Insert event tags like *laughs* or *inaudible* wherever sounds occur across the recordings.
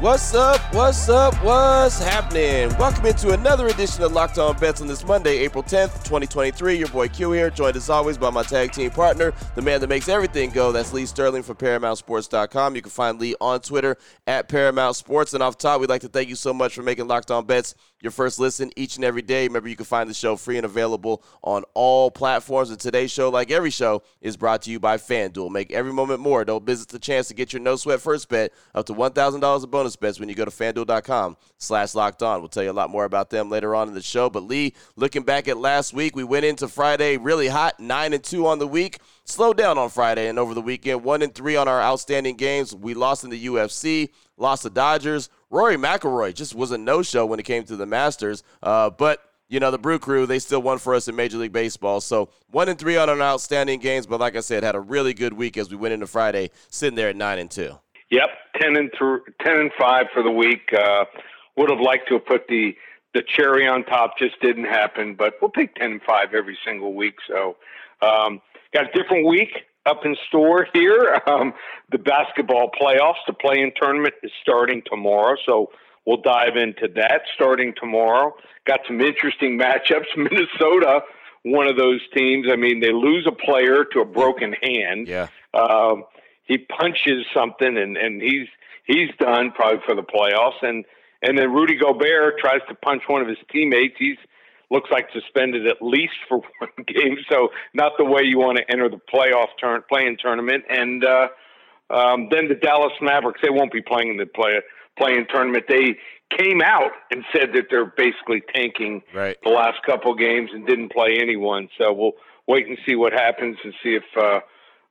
What's up? What's up? What's happening? Welcome into another edition of Locked On Bets on this Monday, April 10th, 2023. Your boy Q here, joined as always by my tag team partner, the man that makes everything go. That's Lee Sterling from ParamountSports.com. You can find Lee on Twitter at Paramount Sports. And off top, we'd like to thank you so much for making Locked On Bets your first listen each and every day. Remember, you can find the show free and available on all platforms. And today's show, like every show, is brought to you by FanDuel. Make every moment more. Don't miss the chance to get your no sweat first bet up to $1,000 a bonus bets when you go to fanduel.com slash locked on. We'll tell you a lot more about them later on in the show. But Lee, looking back at last week, we went into Friday really hot, 9 and 2 on the week. Slowed down on Friday and over the weekend, 1 and 3 on our outstanding games. We lost in the UFC, lost the Dodgers. Rory McIlroy just was a no-show when it came to the Masters. Uh, but you know, the Brew Crew, they still won for us in Major League Baseball. So one and three on our outstanding games, but like I said, had a really good week as we went into Friday, sitting there at nine and two. Yep, ten and th- ten and five for the week. Uh, would have liked to have put the the cherry on top, just didn't happen. But we'll take ten and five every single week. So um, got a different week up in store here. *laughs* Um, the basketball playoffs, the play-in tournament is starting tomorrow. So we'll dive into that starting tomorrow. Got some interesting matchups. *laughs* Minnesota, one of those teams. I mean, they lose a player to a broken hand. Yeah. Um, he punches something and and he's he's done probably for the playoffs and and then Rudy Gobert tries to punch one of his teammates. He's looks like suspended at least for *laughs* one game. So not the way you want to enter the playoff turn playing tournament. And uh, um, then the Dallas Mavericks they won't be playing in the play playing tournament. They came out and said that they're basically tanking right. the last couple games and didn't play anyone. So we'll wait and see what happens and see if. Uh,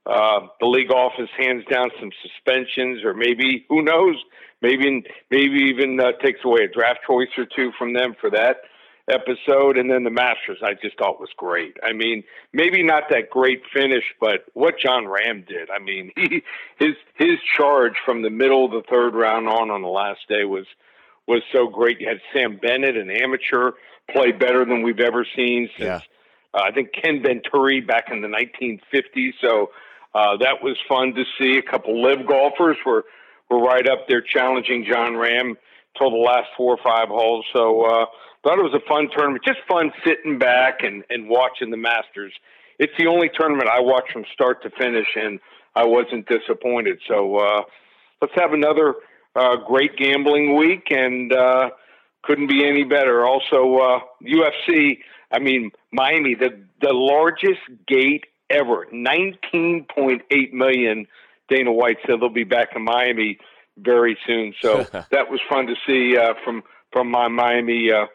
uh, the league office hands down some suspensions, or maybe who knows, maybe maybe even uh, takes away a draft choice or two from them for that episode. And then the Masters, I just thought was great. I mean, maybe not that great finish, but what Jon Rahm did. I mean, *laughs* he his his charge from the middle of the third round on on the last day was was so great. You had Sam Bennett, an amateur, play better than we've ever seen since. Yeah. Uh, I think Ken Venturi back in the 1950s. So uh, that was fun to see. A couple live golfers were were right up there challenging Jon Rahm till the last four or five holes. So uh, thought it was a fun tournament. Just fun sitting back and and watching the Masters. It's the only tournament I watch from start to finish, and I wasn't disappointed. So uh, let's have another uh, great gambling week, and uh, couldn't be any better. Also, uh, UFC. I mean, Miami, the the largest gate ever. 19.8 million. Dana White said they'll be back in Miami very soon. So *laughs* that was fun to see uh, from from my Miami uh,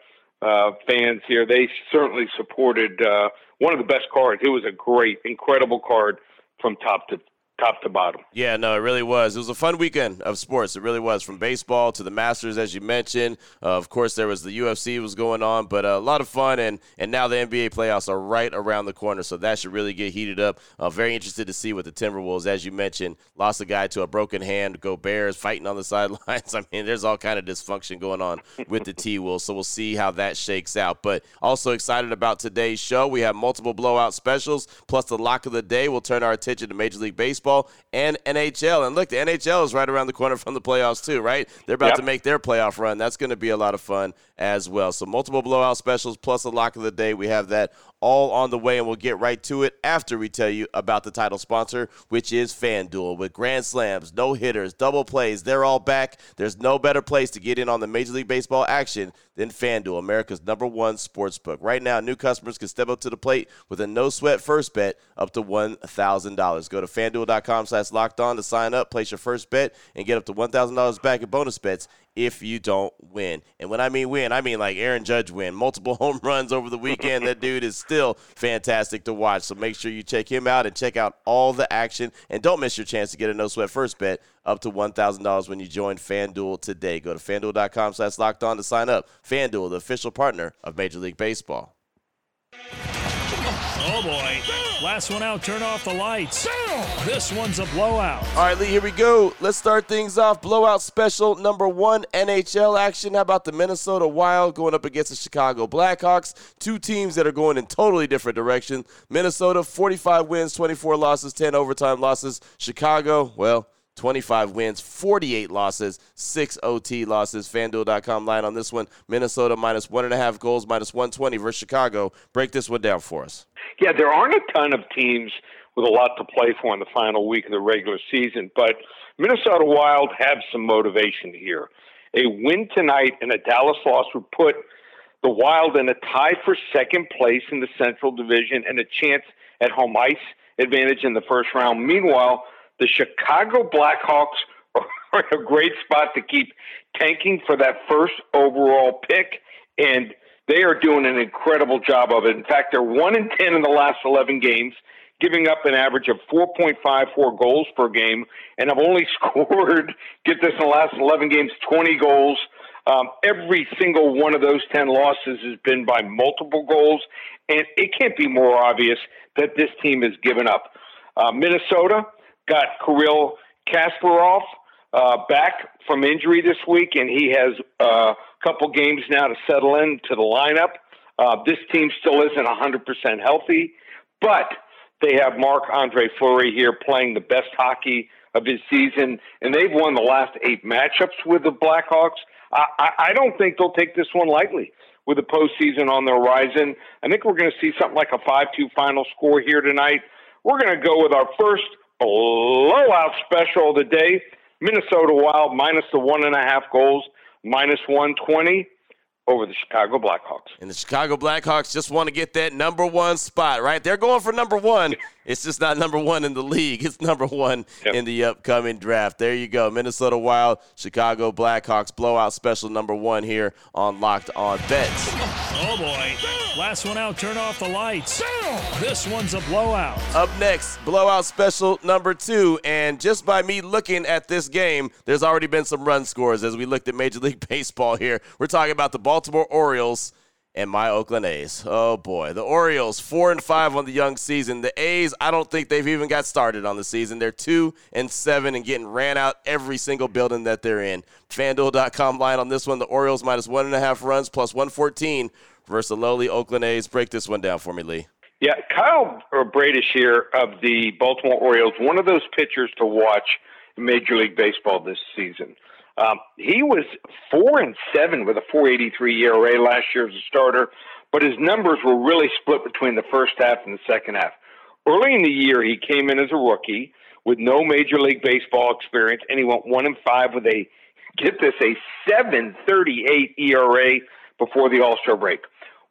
uh, fans here. They certainly supported uh, one of the best cards. It was a great, incredible card from top to top to bottom. Yeah, no, it really was. It was a fun weekend of sports. It really was, from baseball to the Masters, as you mentioned. Uh, of course, there was the UFC was going on, but uh, a lot of fun. And and now the NBA playoffs are right around the corner, so that should really get heated up. Uh, very interested to see what the Timberwolves, as you mentioned, lost a guy to a broken hand. Gobert's fighting on the *laughs* sidelines. I mean, there's all kind of dysfunction going on with the T Wolves, so we'll see how that shakes out. But also excited about today's show. We have multiple blowout specials, plus the lock of the day. We'll turn our attention to Major League Baseball and NHL. And look, the NHL is right around the corner from the playoffs too, right? They're about Yep. to make their playoff run. That's going to be a lot of fun as well. So multiple blowout specials plus a lock of the day. We have that all on the way, and we'll get right to it after we tell you about the title sponsor, which is FanDuel. With grand slams, no hitters, double plays, they're all back. There's no better place to get in on the Major League Baseball action than FanDuel, America's number one sports book. Right now, new customers can step up to the plate with a no sweat first bet up to $1,000. Go to fanduel.com slash locked on to sign up, place your first bet, and get up to $1,000 back in bonus bets if you don't win. And when I mean win, I mean like Aaron Judge win. Multiple *laughs* home runs over the weekend. that dude is still fantastic to watch. So make sure you check him out and check out all the action. And don't miss your chance to get a no sweat first bet up to $1,000 when you join FanDuel today. Go to fanduel.com slash locked on to sign up. FanDuel, the official partner of Major League Baseball. Oh boy. Last one out, turn off the lights. This one's a blowout. All right, Lee, here we go. Let's start things off. Blowout special number one NHL action. How about the Minnesota Wild going up against the Chicago Blackhawks? Two teams that are going in totally different directions. Minnesota, 45 wins, 24 losses, 10 overtime losses. Chicago, well, 25 wins, 48 losses, six OT losses. FanDuel.com line on this one. Minnesota minus one and a half goals, minus 120 versus Chicago. Break this one down for us. Yeah, there aren't a ton of teams with a lot to play for in the final week of the regular season, but Minnesota Wild have some motivation here. A win tonight and a Dallas loss would put the Wild in a tie for second place in the Central Division and a chance at home ice advantage in the first round. Meanwhile, the Chicago Blackhawks *laughs* are in a great spot to keep tanking for that first overall pick, and they are doing an incredible job of it. In fact, they're one in ten in the last eleven games, giving up an average of 4.54 goals per game, and have only *laughs* scored get this in the last eleven games 20 goals. Um, every single one of those 10 losses has been by multiple goals, and it can't be more obvious that this team has given up. Uh, Minnesota, got Kirill Kaprizov uh, back from injury this week, and he has uh, a couple games now to settle into the lineup. Uh, this team still isn't 100% healthy, but they have Marc Andre Fleury here playing the best hockey of his season, and they've won the last eight matchups with the Blackhawks. I, I don't think they'll take this one lightly with the postseason on the horizon. I think we're going to see something like a 5 2 final score here tonight. We're going to go with our first blowout special of the day. Minnesota Wild minus the one and a half goals, minus 120 over the Chicago Blackhawks. And the Chicago Blackhawks just want to get that number one spot, right? They're going for number one. It's just not number one in the league. *laughs* It's number one yep. in the upcoming draft. There you go. Minnesota Wild, Chicago Blackhawks blowout special number one here on Locked On Bets. Oh boy. Last one out, turn off the lights. This one's a blowout. Up next, blowout special number two. And just by me looking at this game, there's already been some run scores as we looked at Major League *laughs* Baseball here. We're talking about the Baltimore Orioles and my Oakland A's. Oh boy, the Orioles four and five on the young season. The A's, I don't think they've even got started on the season. They're two and seven and getting ran out every single building that they're in. FanDuel.com line on this one: the Orioles minus one and a half runs plus one fourteen versus the lowly Oakland A's. Break this one down for me, Lee. Yeah, Kyle Bradish here of the Baltimore Orioles, one of those pitchers to watch in Major League Baseball this season. Um, he was four and seven with a 4.83 ERA last year as a starter, but his numbers were really split between the first half and the second half. Early in the year, he came in as a rookie with no Major League Baseball experience, and he went one and five with a get this a 7.38 ERA before the All Star break.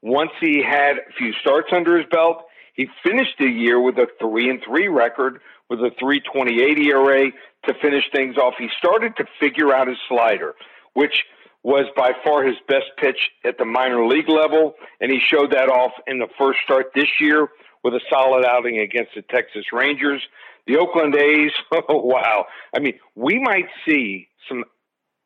Once he had a few starts under his belt, he finished the year with a three and three record with a 328 ERA to finish things off. He started to figure out his slider, which was by far his best pitch at the minor league level, and he showed that off in the first start this year with a solid outing against the Texas Rangers. The Oakland A's, *laughs* oh, wow. I mean, we might see some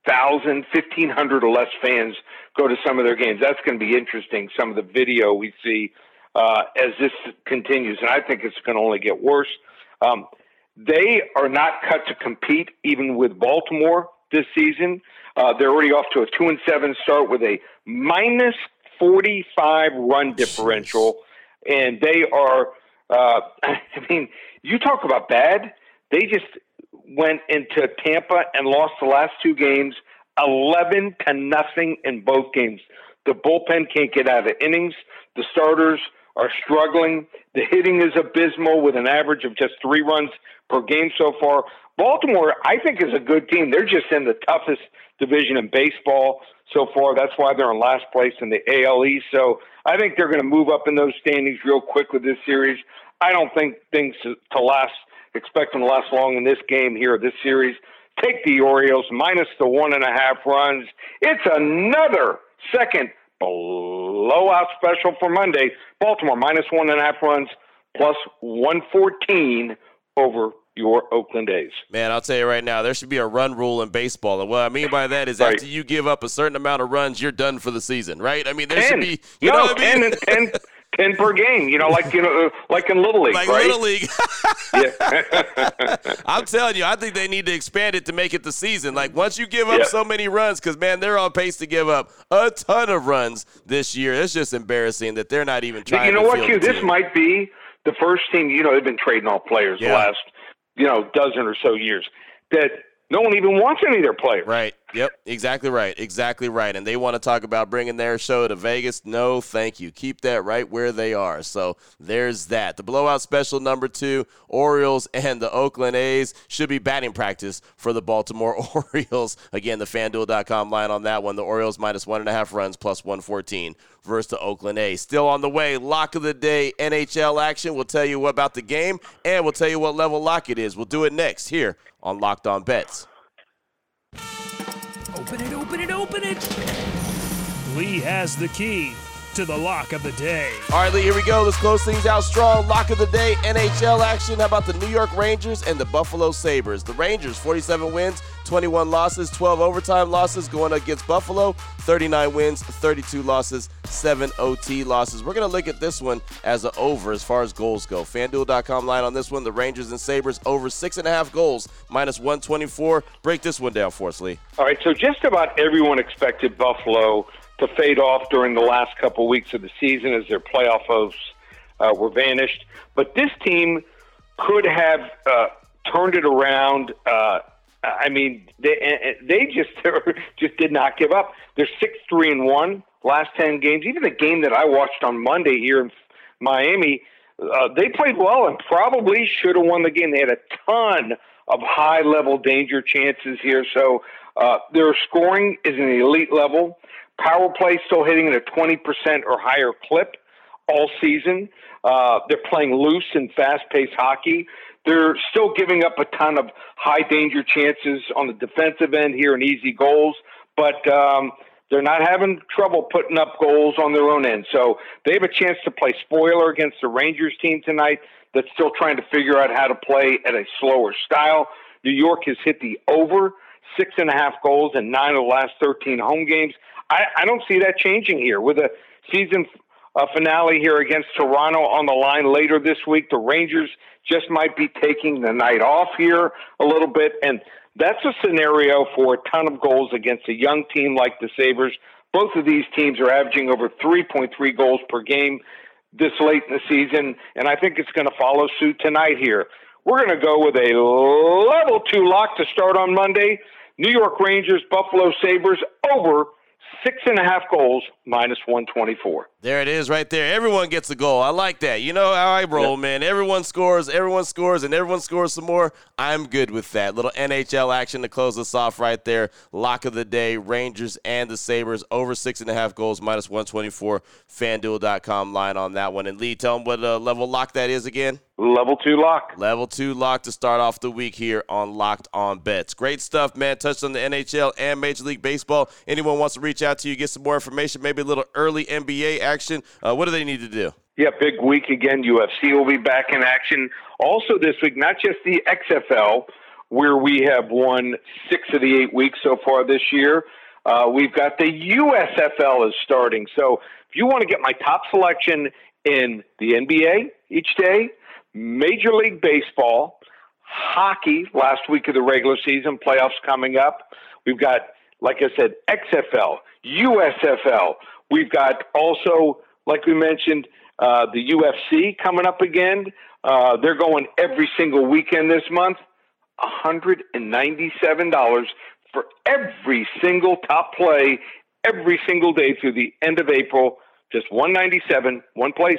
thousand, fifteen hundred or less fans go to some of their games. That's going to be interesting. Some of the video we see uh, as this continues, and I think it's going to only get worse. Um, they are not cut to compete even with Baltimore this season. Uh, they're already off to a two and seven start with a minus forty five run differential, and they are. Uh, *clears throat* I mean, you talk about bad. They just went into Tampa and lost the last two games, eleven to nothing in both games. The bullpen can't get out of innings. The starters are struggling. The hitting is abysmal with an average of just three runs per game so far. Baltimore, I think, is a good team. They're just in the toughest division in baseball so far. That's why they're in last place in the AL East. So I think they're going to move up in those standings real quick with this series. I don't think things to last, expect them to last long in this game here, this series. Take the Orioles minus the one and a half runs. It's another second blowout special for Monday. Baltimore minus one and a half runs plus 114 over your Oakland A's. Man, I'll tell you right now, there should be a run rule in baseball. And what I mean by that is right. after you give up a certain amount of runs, you're done for the season, right? I mean, there 10. should be, you no, know what I mean? 10, 10, *laughs* ten per game. You know, like you know, like in little league, like right? little league. *laughs* *laughs* I'm telling you, I think they need to expand it to make it the season. Like once you give up so many runs, because man, they're on pace to give up a ton of runs this year. It's just embarrassing that they're not even trying. you know what, Q? This team. might be the first team. You know, they've been trading off players Yeah. the last you know dozen or so years that no one even wants any of their players. Right. Yep. Exactly right. Exactly right. And they want to talk about bringing their show to Vegas. No, thank you. Keep that right where they are. So there's that. The blowout special number two Orioles *laughs* and the Oakland A's should be batting practice for the Baltimore *laughs* Orioles. Again, the fanduel.com line on that one. The Orioles minus one and a half runs plus 114 versus the Oakland A's. Still on the way. Lock of the day NHL action. We'll tell you about the game and we'll tell you what level lock it is. We'll do it next here on Locked On Bets. Open it, open it, open it. Lee has the key to the lock of the day. All right, Lee, here we go. Let's close things out strong. Lock of the day, NHL action. How about the New York Rangers and the Buffalo Sabres? The Rangers, 47 wins, 21 losses, 12 overtime losses going against Buffalo, 39 wins, 32 losses, 7 OT losses. We're going to look at this one as an over as far as goals go. FanDuel.com line on this one. The Rangers and Sabres over 6.5 goals, minus 124. Break this one down for us, Lee. All right, so just about everyone expected Buffalo to fade off during the last couple weeks of the season as their playoff hopes uh, were vanished. But this team could have uh, turned it around. Uh, I mean, they they just *laughs* just did not give up. They're six three and one last ten games. Even the game that I watched on Monday here in Miami, uh, they played well and probably should have won the game. They had a ton of high level danger chances here. So uh, their scoring is an elite level. Power play still hitting at a 20% or higher clip all season. Uh, they're playing loose and fast paced hockey. They're still giving up a ton of high danger chances on the defensive end here and easy goals, but um, they're not having trouble putting up goals on their own end. So they have a chance to play spoiler against the Rangers team tonight that's still trying to figure out how to play at a slower style. New York has hit the over six and a half goals in nine of the last 13 home games. I, I don't see that changing here with a season uh, finale here against Toronto on the line later this week. The Rangers just might be taking the night off here a little bit, and that's a scenario for a ton of goals against a young team like the Sabres. Both of these teams are averaging over 3.3 goals per game this late in the season, and I think it's going to follow suit tonight here. We're going to go with a level two lock to start on Monday. New York Rangers, Buffalo Sabres over six and a half goals, minus 124. There it is right there. Everyone gets a goal. I like that. You know how I roll, man. Everyone scores, everyone scores, and everyone scores some more. I'm good with that. Little NHL action to close us off right there. Lock of the day, Rangers and the Sabres over six and a half goals, minus 124. FanDuel.com line on that one. And Lee, tell them what uh, level lock that is again. Level two lock. Level two lock to start off the week here on Locked On Bets. Great stuff, man. Touched on the NHL and Major League Baseball. Anyone wants to reach out to you, get some more information, maybe a little early NBA action, uh, what do they need to do? Yeah, big week again. UFC will be back in action. Also this week, not just the XFL, where we have won six of the eight weeks so far this year. Uh, we've got the USFL is starting. So if you want to get my top selection in the NBA each day, Major League Baseball, hockey last week of the regular season, playoffs coming up. We've got, like I said, XFL, USFL. We've got also, like we mentioned, uh, the UFC coming up again. Uh, they're going every single weekend this month. $197 for every single top play every single day through the end of April. Just 197, one place,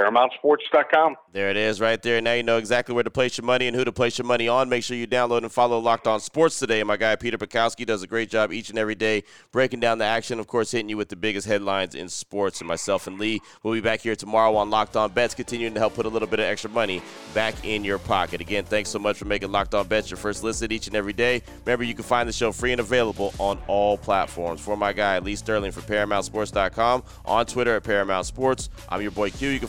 ParamountSports.com. There it is right there. Now you know exactly where to place your money and who to place your money on. Make sure you download and follow Locked On Sports today. My guy Peter Bukowski does a great job each and every day breaking down the action, of course, hitting you with the biggest headlines in sports. And myself and Lee will be back here tomorrow on Locked On Bets, continuing to help put a little bit of extra money back in your pocket. Again, thanks so much for making Locked On Bets your first listen each and every day. Remember, you can find the show free and available on all platforms. For my guy Lee Sterling from ParamountSports.com, on Twitter at Paramount Sports. I'm your boy Q. You can